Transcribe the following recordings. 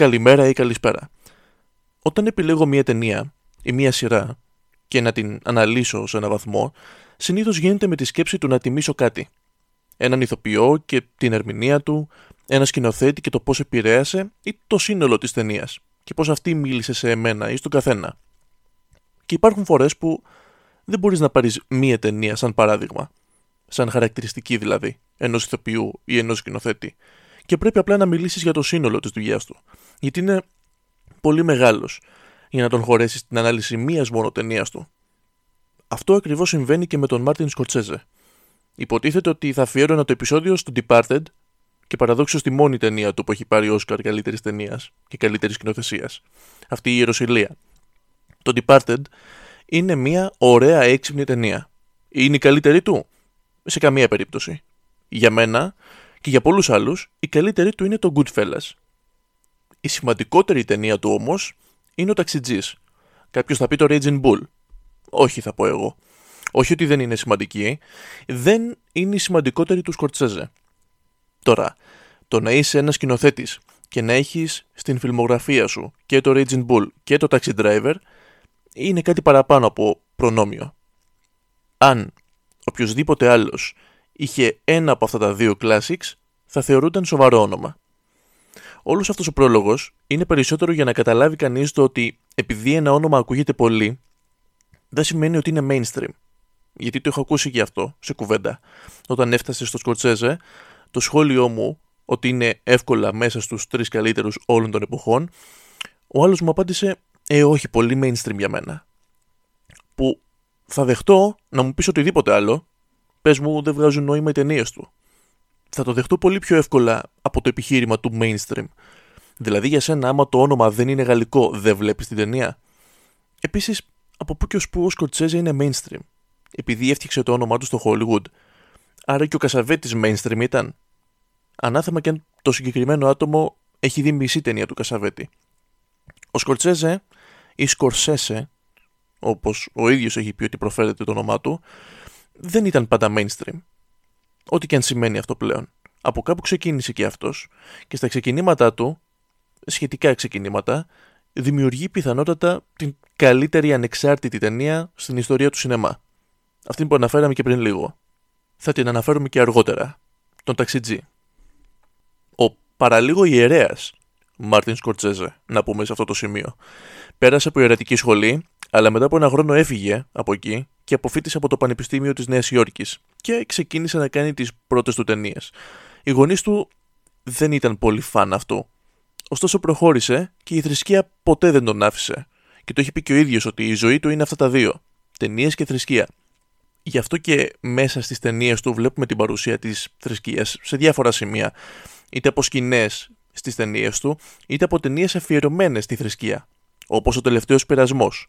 καλημέρα ή καλησπέρα. Όταν επιλέγω μία ταινία ή μία σειρά και να την αναλύσω σε έναν βαθμό, συνήθως γίνεται με τη σκέψη του να τιμήσω κάτι. Έναν ηθοποιό και την ερμηνεία του, ένα σκηνοθέτη και το πώς επηρέασε ή το σύνολο της ταινίας και πώς αυτή μίλησε σε εμένα ή στον καθένα. Και υπάρχουν φορές που δεν μπορείς να πάρεις μία ταινία σαν παράδειγμα, σαν χαρακτηριστική δηλαδή, ενός ηθοποιού ή ενός σκηνοθέτη, και πρέπει απλά να μιλήσεις για το σύνολο της δουλειάς του. Γιατί είναι πολύ μεγάλος για να τον χωρέσεις την ανάλυση μίας μόνο ταινίας του. Αυτό ακριβώς συμβαίνει και με τον Μάρτιν Σκοτσέζε. Υποτίθεται ότι θα αφιέρωνα το επεισόδιο στο Departed και παραδόξω στη μόνη ταινία του που έχει πάρει Όσκαρ καλύτερης ταινίας και καλύτερης σκηνοθεσίας. Αυτή η Ιεροσιλία. Το Departed είναι μια ωραία έξυπνη ταινία. Είναι η καλύτερη του; Σε καμία περίπτωση. Για μένα και για πολλούς άλλους, η καλύτερη του είναι το Goodfellas. Η σημαντικότερη ταινία του όμως είναι ο Ταξιτζής. Κάποιος θα πει το Raging Bull. Όχι θα πω εγώ. Όχι ότι δεν είναι σημαντική, δεν είναι η σημαντικότερη του Σκορτσέζε. Τώρα, το να είσαι ένας σκηνοθέτης και να έχεις στην φιλμογραφία σου και το Raging Bull και το Taxi Driver είναι κάτι παραπάνω από προνόμιο. Αν οποιοδήποτε άλλος είχε ένα από αυτά τα δύο classics, θα θεωρούνταν σοβαρό όνομα. Όλος αυτός ο πρόλογος είναι περισσότερο για να καταλάβει κανείς το ότι επειδή ένα όνομα ακούγεται πολύ, δεν σημαίνει ότι είναι mainstream. Γιατί το έχω ακούσει και αυτό σε κουβέντα. Όταν έφτασε στο Σκορτσέζε, το σχόλιο μου ότι είναι εύκολα μέσα στους τρεις καλύτερους όλων των εποχών, ο άλλος μου απάντησε «Ε, όχι, πολύ mainstream για μένα». Που θα δεχτώ να μου πεις οτιδήποτε άλλο, πες μου δεν βγάζουν νόημα οι ταινίες του. Θα το δεχτώ πολύ πιο εύκολα από το επιχείρημα του mainstream. Δηλαδή για σένα άμα το όνομα δεν είναι γαλλικό δεν βλέπεις την ταινία. Επίσης, από πού και ως πού ο Σκορτσέζε είναι mainstream; Επειδή έφτιαξε το όνομά του στο Hollywood. Άρα και ο Κασαβέτης mainstream ήταν. Ανάθεμα και αν το συγκεκριμένο άτομο έχει δει μισή ταινία του Κασαβέτη. Ο Σκορτσέζε ή Σκορσέσε, όπως ο ίδιος έχει πει ότι προφέρεται το όνομά του, δεν ήταν πάντα mainstream. Ό,τι και αν σημαίνει αυτό πλέον. Από κάπου ξεκίνησε και αυτός και στα ξεκινήματά του, σχετικά ξεκινήματα, δημιουργεί πιθανότατα την καλύτερη ανεξάρτητη ταινία στην ιστορία του σινεμά. Αυτή που αναφέραμε και πριν λίγο. Θα την αναφέρουμε και αργότερα. Τον ταξιτζή. Ο παραλίγο ιερέας Μάρτιν Σκορτσέζε, να πούμε σε αυτό το σημείο. Πέρασε από ιερατική σχολή, αλλά μετά από ένα χρόνο έφυγε από εκεί και αποφύτησε από το Πανεπιστήμιο της Νέας Υόρκης και ξεκίνησε να κάνει τις πρώτες του ταινίες. Οι γονείς του δεν ήταν πολύ φαν αυτού. Ωστόσο προχώρησε και η θρησκεία ποτέ δεν τον άφησε. Και το έχει πει και ο ίδιος ότι η ζωή του είναι αυτά τα δύο. Ταινίες και θρησκεία. Γι' αυτό και μέσα στις ταινίες του βλέπουμε την παρουσία της θρησκείας σε διάφορα σημεία. Είτε από σκηνές στις ταινίες του, είτε από ταινίες αφιερωμένες στη θρησκεία. Όπως ο τελευταίος πειρασμός,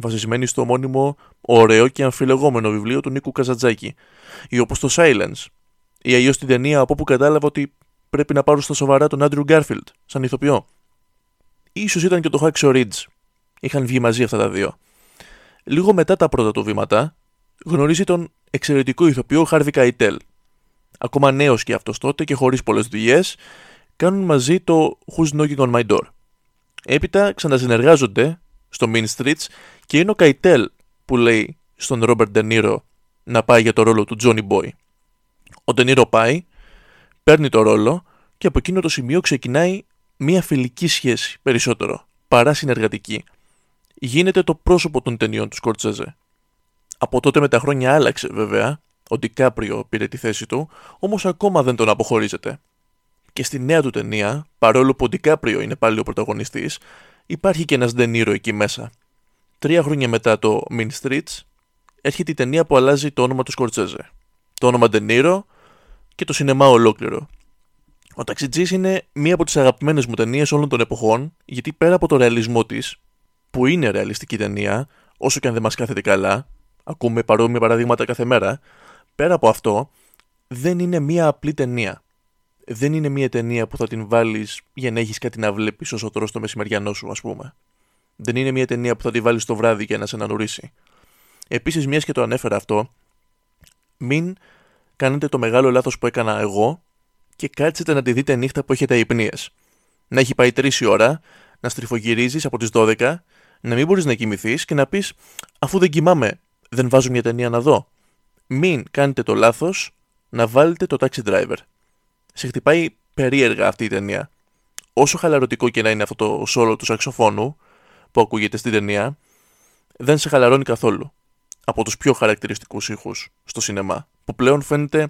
βασισμένη στο μόνιμο ωραίο και αμφιλεγόμενο βιβλίο του Νίκου Καζατζάκη, ή όπως το Silence, ή αλλιώς την ταινία από όπου κατάλαβα ότι πρέπει να πάρω στα σοβαρά τον Άντριου Γκάρφιλντ, σαν ηθοποιό. Ίσως ήταν και το Hacksaw Ridge. Είχαν βγει μαζί αυτά τα δύο. Λίγο μετά τα πρώτα του βήματα, γνωρίζει τον εξαιρετικό ηθοποιό Χάρβι Καϊτέλ. Ακόμα νέος και αυτός τότε και χωρίς πολλές δουλειές, κάνουν μαζί το Who's Knocking on My Door. Έπειτα ξανασυνεργάζονται στο Mean Streets και είναι ο Καϊτέλ που λέει στον Ρόμπερτ Ντενίρο να πάει για το ρόλο του Johnny Boy. Ο Ντενίρο πάει, παίρνει το ρόλο και από εκείνο το σημείο ξεκινάει μια φιλική σχέση περισσότερο, παρά συνεργατική. Γίνεται το πρόσωπο των ταινιών του Σκορτσέζε. Από τότε με τα χρόνια άλλαξε βέβαια, ο Ντικάπριο πήρε τη θέση του, όμως ακόμα δεν τον αποχωρίζεται. Και στη νέα του ταινία, παρόλο που ο Ντικάπριο είναι πάλι ο πρωταγωνιστής, υπάρχει και ένας Ντενίρο εκεί μέσα. Τρία χρόνια μετά το Mean Streets, έρχεται η ταινία που αλλάζει το όνομα του Σκορτσέζε. Το όνομα Ντενίρο και το σινεμά ολόκληρο. Ο Ταξιτζή είναι μία από τις αγαπημένες μου ταινίες όλων των εποχών, γιατί πέρα από το ρεαλισμό της, που είναι ρεαλιστική ταινία, όσο και αν δεν μας κάθεται καλά, ακούμε παρόμοια παραδείγματα κάθε μέρα, πέρα από αυτό, δεν είναι μία απλή ταινία. Δεν είναι μία ταινία που θα την βάλεις για να έχεις κάτι να βλέπεις όσο τρώ το μεσημεριανό σου, ας πούμε. Δεν είναι μία ταινία που θα τη βάλεις το βράδυ για να σε ανανουρίσει. Επίσης, μιας και το ανέφερα αυτό, μην κάνετε το μεγάλο λάθος που έκανα εγώ και κάτσετε να τη δείτε νύχτα που έχετε υπνίες. Να έχει πάει 3 η ώρα, να στριφογυρίζεις από τις 12, να μην μπορείς να κοιμηθείς και να πεις, αφού δεν κοιμάμαι, δεν βάζω μια ταινία να δω. Μην κάνετε το λάθος να βάλετε το taxi driver. Σε χτυπάει περίεργα αυτή η ταινία. Όσο χαλαρωτικό και να είναι αυτό το σόλο του σαξοφόνου που ακούγεται στην ταινία, δεν σε χαλαρώνει καθόλου. Από τους πιο χαρακτηριστικούς ήχους στο σινεμά, που πλέον φαίνεται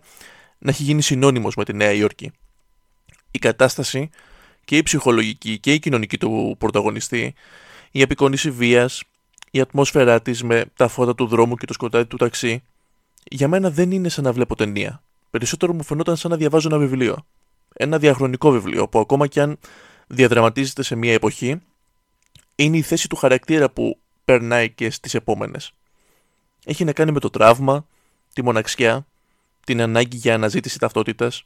να έχει γίνει συνώνυμος με τη Νέα Υόρκη. Η κατάσταση και η ψυχολογική και η κοινωνική του πρωταγωνιστή, η απεικόνηση βίας, η ατμόσφαιρά της με τα φώτα του δρόμου και το σκοτάδι του ταξί, για μένα δεν είναι σαν να βλέπω ταινία. Περισσότερο μου φαινόταν σαν να διαβάζω ένα βιβλίο. Ένα διαχρονικό βιβλίο που ακόμα κι αν διαδραματίζεται σε μια εποχή, είναι η θέση του χαρακτήρα που περνάει και στις επόμενες. Έχει να κάνει με το τραύμα, τη μοναξιά, την ανάγκη για αναζήτηση ταυτότητας.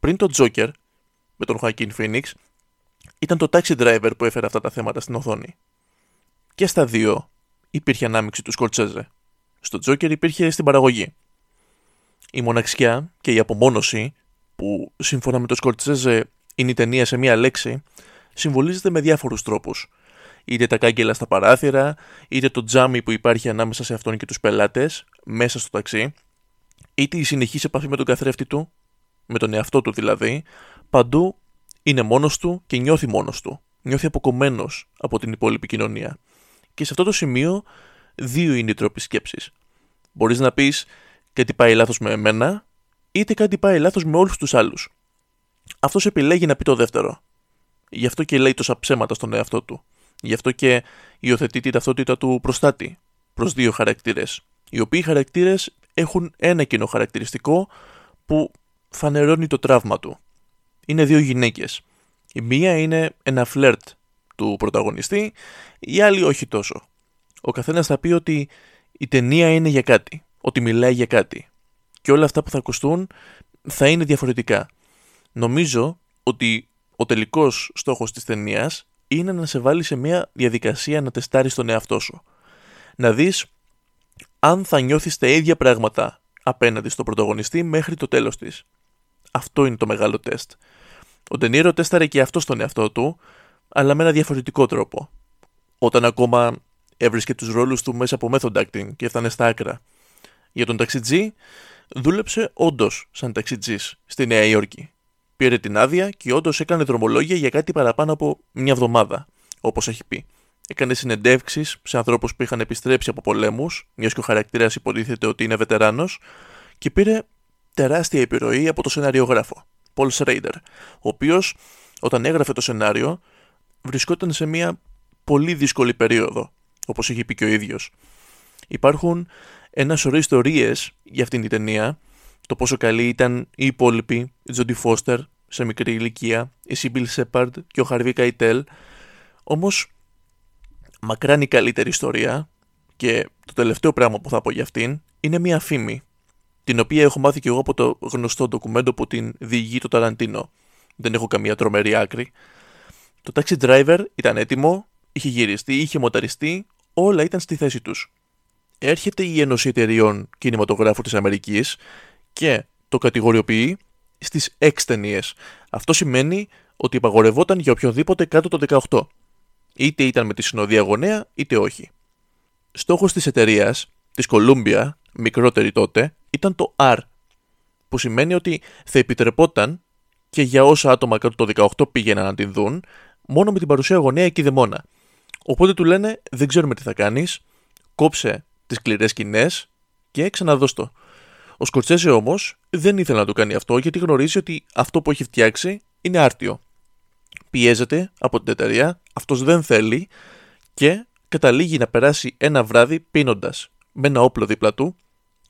Πριν το Joker, με τον Joaquin Phoenix, ήταν το taxi driver που έφερε αυτά τα θέματα στην οθόνη. Και στα δύο υπήρχε ανάμειξη του Σκορτσέζε. Στο Joker υπήρχε στην παραγωγή. Η μοναξιά και η απομόνωση, που σύμφωνα με το Σκορτσέζε είναι η ταινία σε μία λέξη, συμβολίζεται με διάφορους τρόπους. Είτε τα κάγκελα στα παράθυρα, είτε το τζάμι που υπάρχει ανάμεσα σε αυτόν και τους πελάτες, μέσα στο ταξί, είτε η συνεχής επαφή με τον καθρέφτη του, με τον εαυτό του δηλαδή, παντού είναι μόνος του και νιώθει μόνος του. Νιώθει αποκομμένος από την υπόλοιπη κοινωνία. Και σε αυτό το σημείο δύο είναι οι τρόποι σκέψης. Μπορείς να πεις κάτι πάει λάθος με εμένα, είτε κάτι πάει λάθος με όλους τους άλλους. Αυτός επιλέγει να πει το δεύτερο. Γι' αυτό και λέει τόσα ψέματα στον εαυτό του. Γι' αυτό και υιοθετεί την ταυτότητα του προστάτη προς δύο χαρακτήρες. Οι οποίοι χαρακτήρες έχουν ένα κοινό χαρακτηριστικό που φανερώνει το τραύμα του. Είναι δύο γυναίκες. Η μία είναι ένα φλερτ του πρωταγωνιστή, η άλλη όχι τόσο. Ο καθένας θα πει ότι η ταινία είναι για κάτι, ότι μιλάει για κάτι. Και όλα αυτά που θα ακουστούν θα είναι διαφορετικά. Νομίζω ότι ο τελικός στόχος της ταινίας είναι να σε βάλει σε μια διαδικασία να τεστάρεις τον εαυτό σου. Να δεις αν θα νιώθεις τα ίδια πράγματα απέναντι στον πρωταγωνιστή μέχρι το τέλος της. Αυτό είναι το μεγάλο τεστ. Ο Ντενίρο τέσταρε και αυτό στον εαυτό του, αλλά με ένα διαφορετικό τρόπο. Όταν ακόμα έβρισκε τους ρόλους του μέσα από method acting και έφτανε στα άκρα. Για τον ταξιτζή, δούλεψε όντως σαν ταξιτζής στη Νέα Υόρκη. Πήρε την άδεια και όντως έκανε δρομολόγια για κάτι παραπάνω από μια εβδομάδα, όπως έχει πει. Έκανε συνεντεύξεις σε ανθρώπους που είχαν επιστρέψει από πολέμους, μιας και ο χαρακτήρας υποτίθεται ότι είναι βετεράνος, και πήρε τεράστια επιρροή από το σεναριογράφο, Paul Schrader, ο οποίος όταν έγραφε το σενάριο βρισκόταν σε μια πολύ δύσκολη περίοδο, όπως έχει πει και ο ίδιος. Υπάρχουν ένα σωρό ιστορίες για αυτήν την ταινία, το πόσο καλή ήταν οι υπόλοιποι, η Τζόντι Φώστερ σε μικρή ηλικία, η Σίμπιλ Σέπαρντ και ο Χαρβί Καϊτέλ. Όμως, μακράν η καλύτερη ιστορία και το τελευταίο πράγμα που θα πω για αυτήν είναι μια φήμη, την οποία έχω μάθει και εγώ από το γνωστό ντοκουμέντο που την διηγεί το Ταραντίνο. Δεν έχω καμία τρομερή άκρη. Το Taxi Driver ήταν έτοιμο, είχε γυριστεί, είχε μοταριστεί, όλα ήταν στη θέση τους. Έρχεται η Ένωση Εταιριών Κινηματογράφου της Αμερικής και το κατηγοριοποιεί στις 6 ταινίες. Αυτό σημαίνει ότι υπαγορευόταν για οποιονδήποτε κάτω το 18. Είτε ήταν με τη συνοδεία γονέα, είτε όχι. Στόχος της εταιρείας, της Columbia, μικρότερη τότε, ήταν το R, που σημαίνει ότι θα επιτρεπόταν και για όσα άτομα κάτω το 18 πήγαιναν να την δουν, μόνο με την παρουσία γονέα εκεί δαιμόνα. Οπότε του λένε: Δεν ξέρουμε τι θα κάνεις, κόψε τις σκληρές σκηνές και ξαναδώσ' το. Ο Σκορτσέζε όμως δεν ήθελε να το κάνει αυτό γιατί γνωρίζει ότι αυτό που έχει φτιάξει είναι άρτιο. Πιέζεται από την εταιρεία, αυτός δεν θέλει και καταλήγει να περάσει ένα βράδυ πίνοντας με ένα όπλο δίπλα του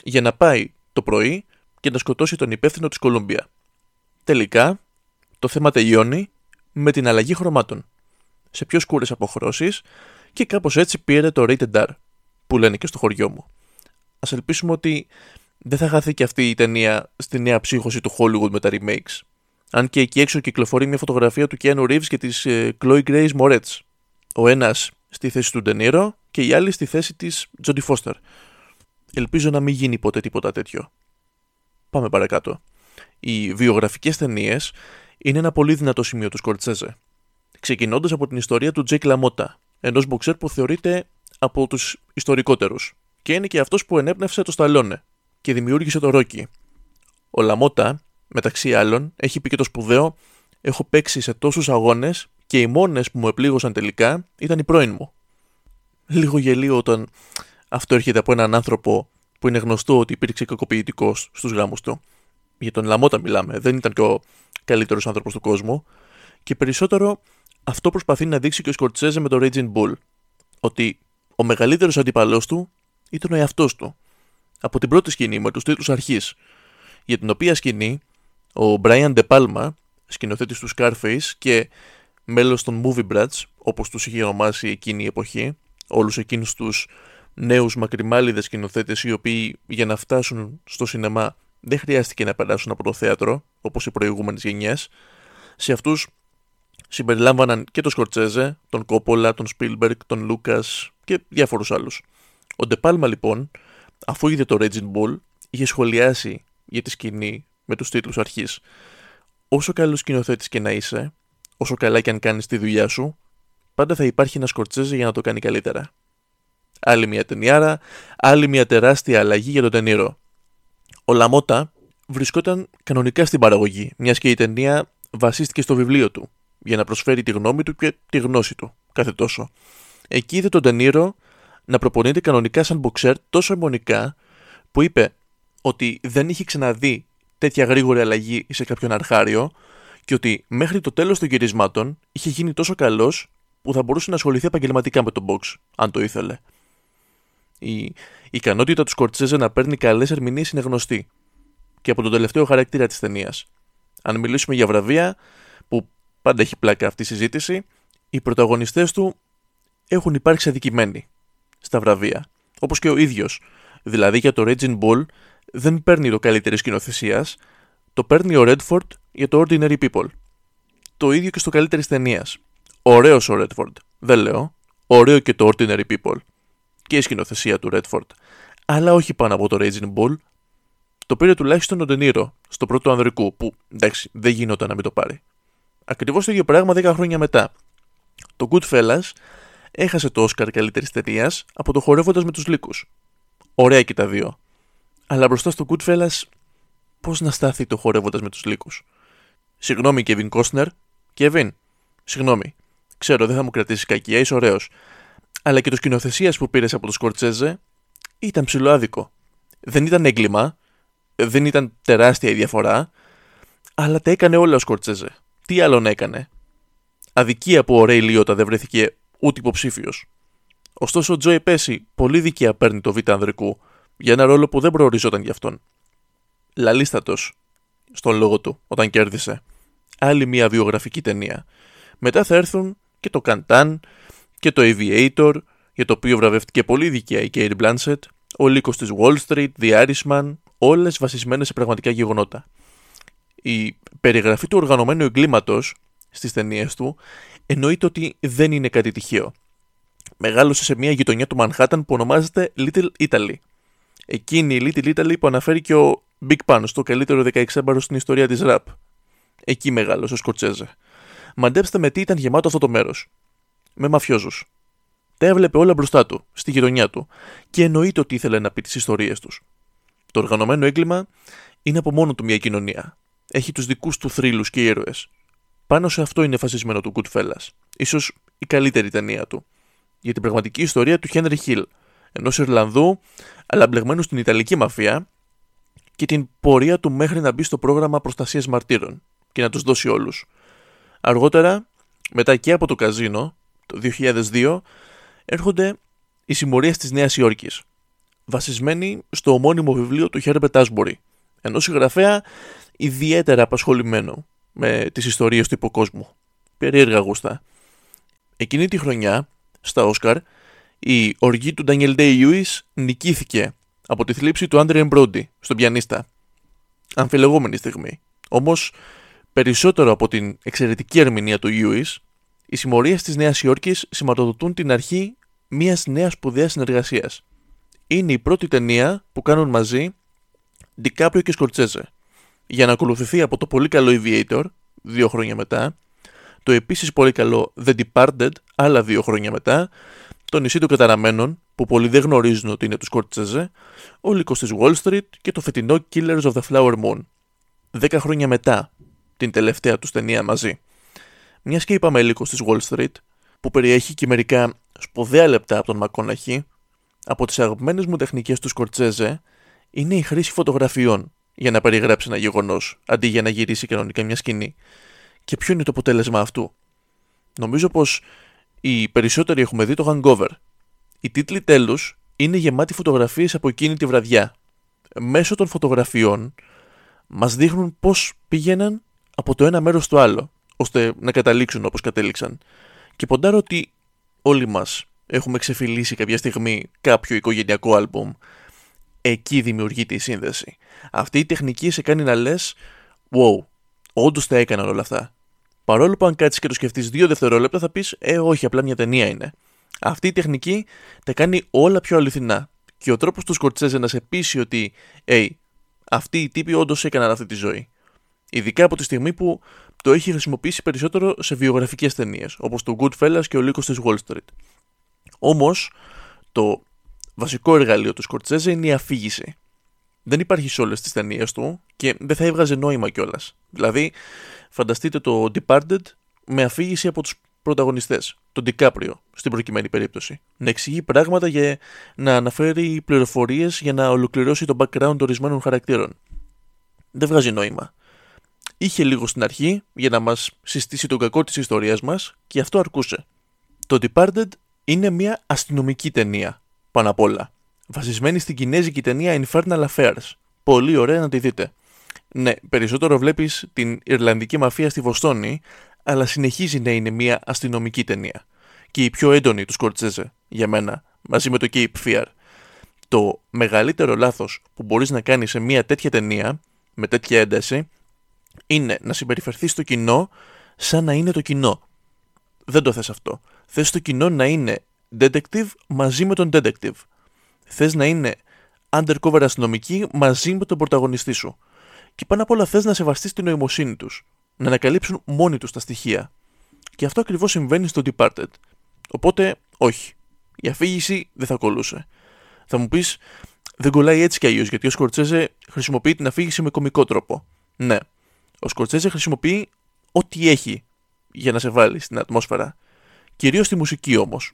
για να πάει το πρωί και να σκοτώσει τον υπεύθυνο της Κολούμπια. Τελικά, το θέμα τελειώνει με την αλλαγή χρωμάτων σε πιο σκούρες αποχρώσεις και κάπως έτσι πήρε το Rated R που λένε και στο χωριό μου. Ας ελπίσουμε ότι δεν θα χαθεί και αυτή η ταινία στη νέα ψύχωση του Hollywood με τα remakes. Αν και εκεί έξω κυκλοφορεί μια φωτογραφία του Keanu Reeves και της ε, Chloe Grace Moretz. Ο ένας στη θέση του Ντενίρο και η άλλη στη θέση της Jodie Foster. Ελπίζω να μην γίνει ποτέ τίποτα τέτοιο. Πάμε παρακάτω. Οι βιογραφικές ταινίες είναι ένα πολύ δυνατό σημείο του Σκορτσέζε. ξεκινώντας από την ιστορία του Τζέικ Λαμότα, ενός μποξέρ που θεωρείται από τους ιστορικότερους και είναι και αυτός που ενέπνευσε το Σταλόνε και δημιούργησε το Ρόκι. Ο Λαμότα, μεταξύ άλλων, έχει πει και το σπουδαίο «Έχω παίξει σε τόσους αγώνες και οι μόνες που μου επλήγωσαν τελικά ήταν οι πρώην μου». Λίγο γελίο όταν αυτό έρχεται από έναν άνθρωπο που είναι γνωστό ότι υπήρξε κακοποιητικός στους γάμους του. Για τον Λαμότα μιλάμε, δεν ήταν και ο καλύτερος άνθρωπος του κόσμου. Και περισσότερο αυτό προσπαθεί να δείξει και ο Σκορτσέζε με το Raging Bull. Ότι ο μεγαλύτερος αντίπαλό του ήταν ο εαυτός του. Από την πρώτη σκηνή με τους τίτλους αρχής, για την οποία σκηνή ο Brian De Palma, σκηνοθέτης του Scarface και μέλος των Movie Brats, όπως τους είχε ονομάσει εκείνη η εποχή, όλους εκείνους τους νέους μακριμάλιδες σκηνοθέτες οι οποίοι για να φτάσουν στο σινεμά δεν χρειάστηκε να περάσουν από το θέατρο όπως οι προηγούμενες γενιές. Σε αυτούς συμπεριλάμβαναν και τον Σκορτσέζε, τον Κόπολα, τον Σπίλμπεργκ, τον Λούκας και διάφορους άλλους. Ο Ντεπάλμα λοιπόν, αφού είδε το Regin Bull, είχε σχολιάσει για τη σκηνή με τους τίτλους αρχής. Όσο καλός σκηνοθέτης και να είσαι, όσο καλά και αν κάνεις τη δουλειά σου, πάντα θα υπάρχει ένας Σκορτσέζε για να το κάνει καλύτερα. Άλλη μια ταινιάρα, άλλη μια τεράστια αλλαγή για τον ταινίρο. Ο Λαμότα βρισκόταν κανονικά στην παραγωγή, μιας και η ταινία βασίστηκε στο βιβλίο του, για να προσφέρει τη γνώμη του και τη γνώση του, κάθε τόσο. Εκεί είδε τον Τενήρο να προπονείται κανονικά σαν μποξέρ τόσο αιμονικά που είπε ότι δεν είχε ξαναδεί τέτοια γρήγορη αλλαγή σε κάποιον αρχάριο και ότι μέχρι το τέλος των γυρισμάτων είχε γίνει τόσο καλός που θα μπορούσε να ασχοληθεί επαγγελματικά με τον box, αν το ήθελε. Η ικανότητα του Σκορτσέζε να παίρνει καλές ερμηνείες είναι γνωστή και από τον τελευταίο χαρακτήρα της ταινίας. Αν μιλήσουμε για βραβεία, που πάντα έχει πλάκα αυτή η συζήτηση, οι πρωταγωνιστές του έχουν υπάρξει αδικημένοι στα βραβεία. Όπως και ο ίδιος. Δηλαδή για το Regin Bull δεν παίρνει το καλύτερη σκηνοθεσίας, το παίρνει ο Redford για το Ordinary People. Το ίδιο και στο καλύτερη ταινίας. Ωραίος ο Redford. Δεν λέω. Ωραίο και το Ordinary People και η σκηνοθεσία του Redford, αλλά όχι πάνω από το Raging Bull. Το πήρε τουλάχιστον ο Ντενίρο στο πρώτο ανδρικού, που εντάξει δεν γινόταν να μην το πάρει. Ακριβώς το ίδιο πράγμα 10 χρόνια μετά. Το Goodfellas έχασε το Oscar καλύτερης ταινίας από το χορεύοντας με τους λύκους. Ωραία και τα δύο. Αλλά μπροστά στο Goodfellas, πώς να στάθει το χορεύοντας με τους λύκους; Συγγνώμη, Kevin Costner. Kevin, συγγνώμη. Ξέρω, δεν θα μου κρατήσεις κακία, είσαι ωραίος αλλά και το σκηνοθεσίας που πήρες από το Σκορτσέζε ήταν ψηλοάδικο. Δεν ήταν έγκλημα, δεν ήταν τεράστια η διαφορά, αλλά τα έκανε όλα ο Σκορτσέζε. Τι άλλο να έκανε; Αδικία που ο Ρέι Λιώτα δεν βρέθηκε ούτε υποψήφιος. Ωστόσο, ο Τζόι Πέση πολύ δικαία παίρνει το Β' ανδρικού για ένα ρόλο που δεν προοριζόταν για αυτόν. Λαλίστατος στον λόγο του όταν κέρδισε. Άλλη μια βιογραφική ταινία. Μετά θα έρθουν και το Καντάν και το Aviator, για το οποίο βραβεύτηκε πολύ δικαία η Kate Blanchett, ο λύκος της Wall Street, The Irishman, όλες βασισμένες σε πραγματικά γεγονότα. Η περιγραφή του οργανωμένου εγκλήματος στις ταινίες του εννοείται ότι δεν είναι κάτι τυχαίο. Μεγάλωσε σε μια γειτονιά του Manhattan που ονομάζεται Little Italy. Εκείνη η Little Italy που αναφέρει και ο Big Pan στο καλύτερο 16 στην ιστορία της rap. Εκεί μεγάλωσε ο Σκορτσέζε. Μαντέψτε με τι ήταν γεμάτο αυτό το μέρος με μαφιόζους. Τα έβλεπε όλα μπροστά του, στη γειτονιά του, και εννοείται ότι ήθελε να πει τις ιστορίες τους. Το οργανωμένο έγκλημα είναι από μόνο του μια κοινωνία. Έχει τους δικούς του θρύλους και ήρωες. Πάνω σε αυτό είναι φασισμένο του Goodfellas, ίσως η καλύτερη ταινία του, για την πραγματική ιστορία του Henry Hill, ενός Ιρλανδού, αλλά μπλεγμένου στην Ιταλική μαφία και την πορεία του μέχρι να μπει στο πρόγραμμα προστασίας μαρτύρων και να τους δώσει όλους. Αργότερα, μετά και από το καζίνο, το 2002 έρχονται οι συμμορίες της Νέας Υόρκης, βασισμένοι στο ομώνυμο βιβλίο του Herbert Asbury, ενός συγγραφέα ιδιαίτερα απασχολημένο με τις ιστορίες του υποκόσμου. Περίεργα γούστα. Εκείνη τη χρονιά, στα Όσκαρ, η οργή του Daniel Day-Lewis νικήθηκε από τη θλίψη του Άντρε Μπρόντι στον πιανίστα. Αμφιλεγόμενη στιγμή. Όμως, περισσότερο από την εξαιρετική ερμηνεία του Lewis, οι συμμορίες της Νέας Υόρκης σηματοδοτούν την αρχή μιας νέας σπουδαίας συνεργασίας. Είναι η πρώτη ταινία που κάνουν μαζί Ντικάπριο και Σκορτσέζε, για να ακολουθηθεί από το πολύ καλό Aviator, δύο χρόνια μετά, το επίσης πολύ καλό The Departed άλλα δύο χρόνια μετά, το νησί των καταραμένων που πολλοί δεν γνωρίζουν ότι είναι του Σκόρτσεζε, ο λύκος της Wall Street και το φετινό Killers of the Flower Moon. Δέκα χρόνια μετά την τελευταία τους ταινία μαζί. Μιας και είπαμε λύκος της Wall Street, που περιέχει και μερικά σπουδαία λεπτά από τον Μακόναχη, από τις αγαπημένες μου τεχνικές του Σκορτσέζε είναι η χρήση φωτογραφιών για να περιγράψει ένα γεγονός, αντί για να γυρίσει κανονικά μια σκηνή. Και ποιο είναι το αποτέλεσμα αυτού; Νομίζω πως οι περισσότεροι έχουμε δει το hangover. Οι τίτλοι τέλου είναι γεμάτοι φωτογραφίες από εκείνη τη βραδιά. Μέσω των φωτογραφιών μας δείχνουν πώς πήγαιναν από το ένα μέρος στο άλλο, ώστε να καταλήξουν όπως κατέληξαν. Και ποντάρω ότι όλοι μας έχουμε ξεφυλίσει κάποια στιγμή κάποιο οικογενειακό άλμπουμ εκεί δημιουργείται η σύνδεση. Αυτή η τεχνική σε κάνει να λες, wow, όντως τα έκαναν όλα αυτά. Παρόλο που αν κάτσεις και το σκεφτείς δύο δευτερόλεπτα θα πεις, Ε, όχι, απλά μια ταινία είναι. Αυτή η τεχνική τα κάνει όλα πιο αληθινά. Και ο τρόπος τους Σκορτσέζε να σε πείσει ότι, hey, αυτοί οι τύποι όντως έκαναν αυτή τη ζωή. Ειδικά από τη στιγμή που το έχει χρησιμοποιήσει περισσότερο σε βιογραφικές ταινίες, όπως το Goodfellas και ο Λύκος της Wall Street. Όμως, το βασικό εργαλείο του Σκορτσέζε είναι η αφήγηση. Δεν υπάρχει σε όλες τις ταινίες του και δεν θα έβγαζε νόημα κιόλας. Δηλαδή, φανταστείτε το Departed με αφήγηση από τους πρωταγωνιστές, τον Ντικάπριο στην προκειμένη περίπτωση. Να εξηγεί πράγματα για να αναφέρει πληροφορίες για να ολοκληρώσει το background ορισμένων χαρακτήρων. Δεν βγάζει νόημα. Είχε λίγο στην αρχή για να μας συστήσει τον κακό της ιστορίας μας και αυτό αρκούσε. Το Departed είναι μια αστυνομική ταινία πάνω απ' όλα. Βασισμένη στην κινέζικη ταινία Infernal Affairs. Πολύ ωραία να τη δείτε. Ναι, περισσότερο βλέπεις την Ιρλανδική μαφία στη Βοστόνη, αλλά συνεχίζει να είναι μια αστυνομική ταινία. Και η πιο έντονη του Σκορτσέζε, για μένα, μαζί με το Cape Fear. Το μεγαλύτερο λάθος που μπορείς να κάνεις σε μια τέτοια ταινία, με τέτοια ένταση, είναι να συμπεριφερθείς στο κοινό σαν να είναι το κοινό. Δεν το θες αυτό. Θες το κοινό να είναι detective μαζί με τον detective. Θες να είναι undercover αστυνομική μαζί με τον πρωταγωνιστή σου. Και πάνω απ' όλα θες να σεβαστείς την νοημοσύνη τους. Να ανακαλύψουν μόνοι τους τα στοιχεία. Και αυτό ακριβώς συμβαίνει στο Departed. Οπότε, όχι. Η αφήγηση δεν θα κολούσε. Θα μου πεις, δεν κολλάει έτσι κι αλλιώς γιατί ο Σκορτσέζε χρησιμοποιεί την αφήγηση με κομικό τρόπο. Ναι. Ο Σκορτσέζε χρησιμοποιεί ό,τι έχει για να σε βάλει στην ατμόσφαιρα. Κυρίως τη μουσική όμως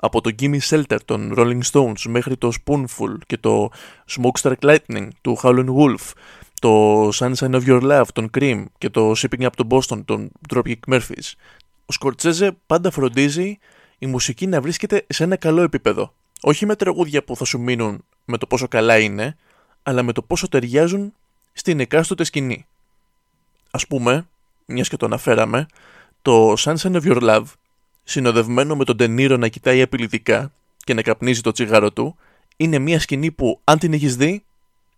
από το Gimme Shelter των Rolling Stones μέχρι το Spoonful και το Smokestack Lightning του Howlin' Wolf, το Sunshine of Your Love των Cream και το Shipping Up to Boston των Dropkick Murphys. Ο Σκορτσέζε πάντα φροντίζει η μουσική να βρίσκεται σε ένα καλό επίπεδο. Όχι με τραγούδια που θα σου μείνουν με το πόσο καλά είναι, αλλά με το πόσο ταιριάζουν στην εκάστοτε σκηνή. Ας πούμε, μιας και το αναφέραμε, το Sunshine of Your Love συνοδευμένο με τον Τενήρο να κοιτάει απειλητικά και να καπνίζει το τσιγάρο του, είναι μια σκηνή που αν την έχεις δει,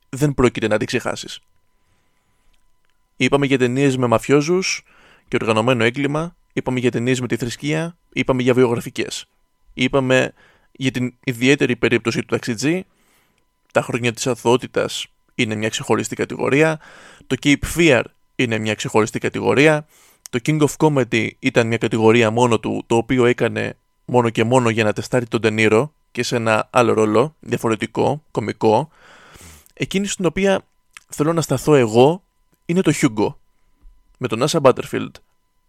δεν πρόκειται να την ξεχάσεις. Είπαμε για ταινίες με μαφιόζους και οργανωμένο έγκλημα, είπαμε για ταινίες με τη θρησκεία, είπαμε για βιογραφικές. Είπαμε για την ιδιαίτερη περίπτωση του ταξιτζή, τα χρόνια της αθωότητα είναι μια ξεχωριστή κατηγορία, το Cape Fear είναι μια ξεχωριστή κατηγορία, το King of Comedy ήταν μια κατηγορία μόνο του, το οποίο έκανε μόνο και μόνο για να τεστάρει τον Τενήρο και σε ένα άλλο ρόλο, διαφορετικό, κομικό. Εκείνη στην οποία θέλω να σταθώ εγώ είναι το Hugo, με τον Asa Butterfield,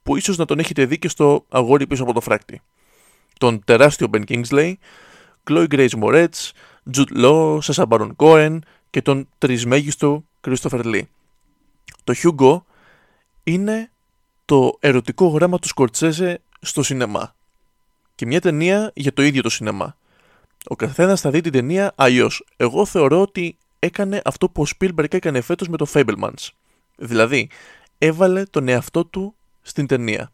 που ίσως να τον έχετε δει και στο αγόρι πίσω από το φράκτη. Τον τεράστιο Ben Kingsley, Chloe Grace Moretz, Jude Law, Sasha Baron Cohen και τον τρισμέγιστο Christopher Lee. Το Hugo είναι το ερωτικό γράμμα του Σκορτσέζε στο σινεμά. Και μια ταινία για το ίδιο το σινεμά. Ο καθένας θα δει την ταινία αλλιώς. Εγώ θεωρώ ότι έκανε αυτό που ο Spielberg έκανε φέτος με το Fablemans. Δηλαδή, έβαλε τον εαυτό του στην ταινία.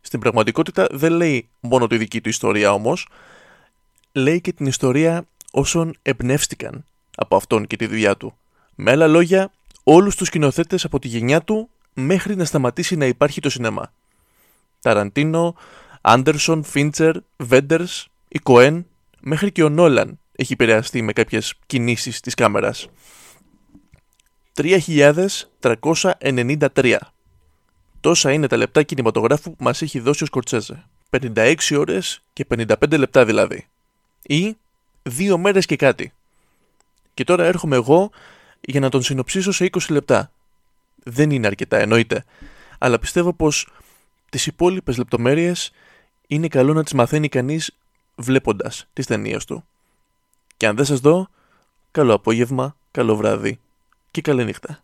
Στην πραγματικότητα δεν λέει μόνο τη δική του ιστορία όμως, λέει και την ιστορία όσων εμπνεύστηκαν από αυτόν και τη δουλειά του. Με άλλα λόγια, όλους τους σκηνοθέτες από τη γενιά του μέχρι να σταματήσει να υπάρχει το σινεμά. Ταραντίνο, Άντερσον, Φίντσερ, Βέντερς, η Κοέν, μέχρι και ο Νόλαν έχει επηρεαστεί με κάποιες κινήσεις της κάμερας. 3.393. Τόσα είναι τα λεπτά κινηματογράφου που μας έχει δώσει ο Σκορτσέζε. 56 ώρες και 55 λεπτά δηλαδή. Ή δύο μέρες και κάτι. Και τώρα έρχομαι εγώ για να τον συνοψίσω σε 20 λεπτά. Δεν είναι αρκετά, εννοείται. Αλλά πιστεύω πως τις υπόλοιπες λεπτομέρειες είναι καλό να τις μαθαίνει κανείς βλέποντας τις ταινίες του. Και αν δεν σας δω, καλό απόγευμα, καλό βράδυ και καλή νύχτα.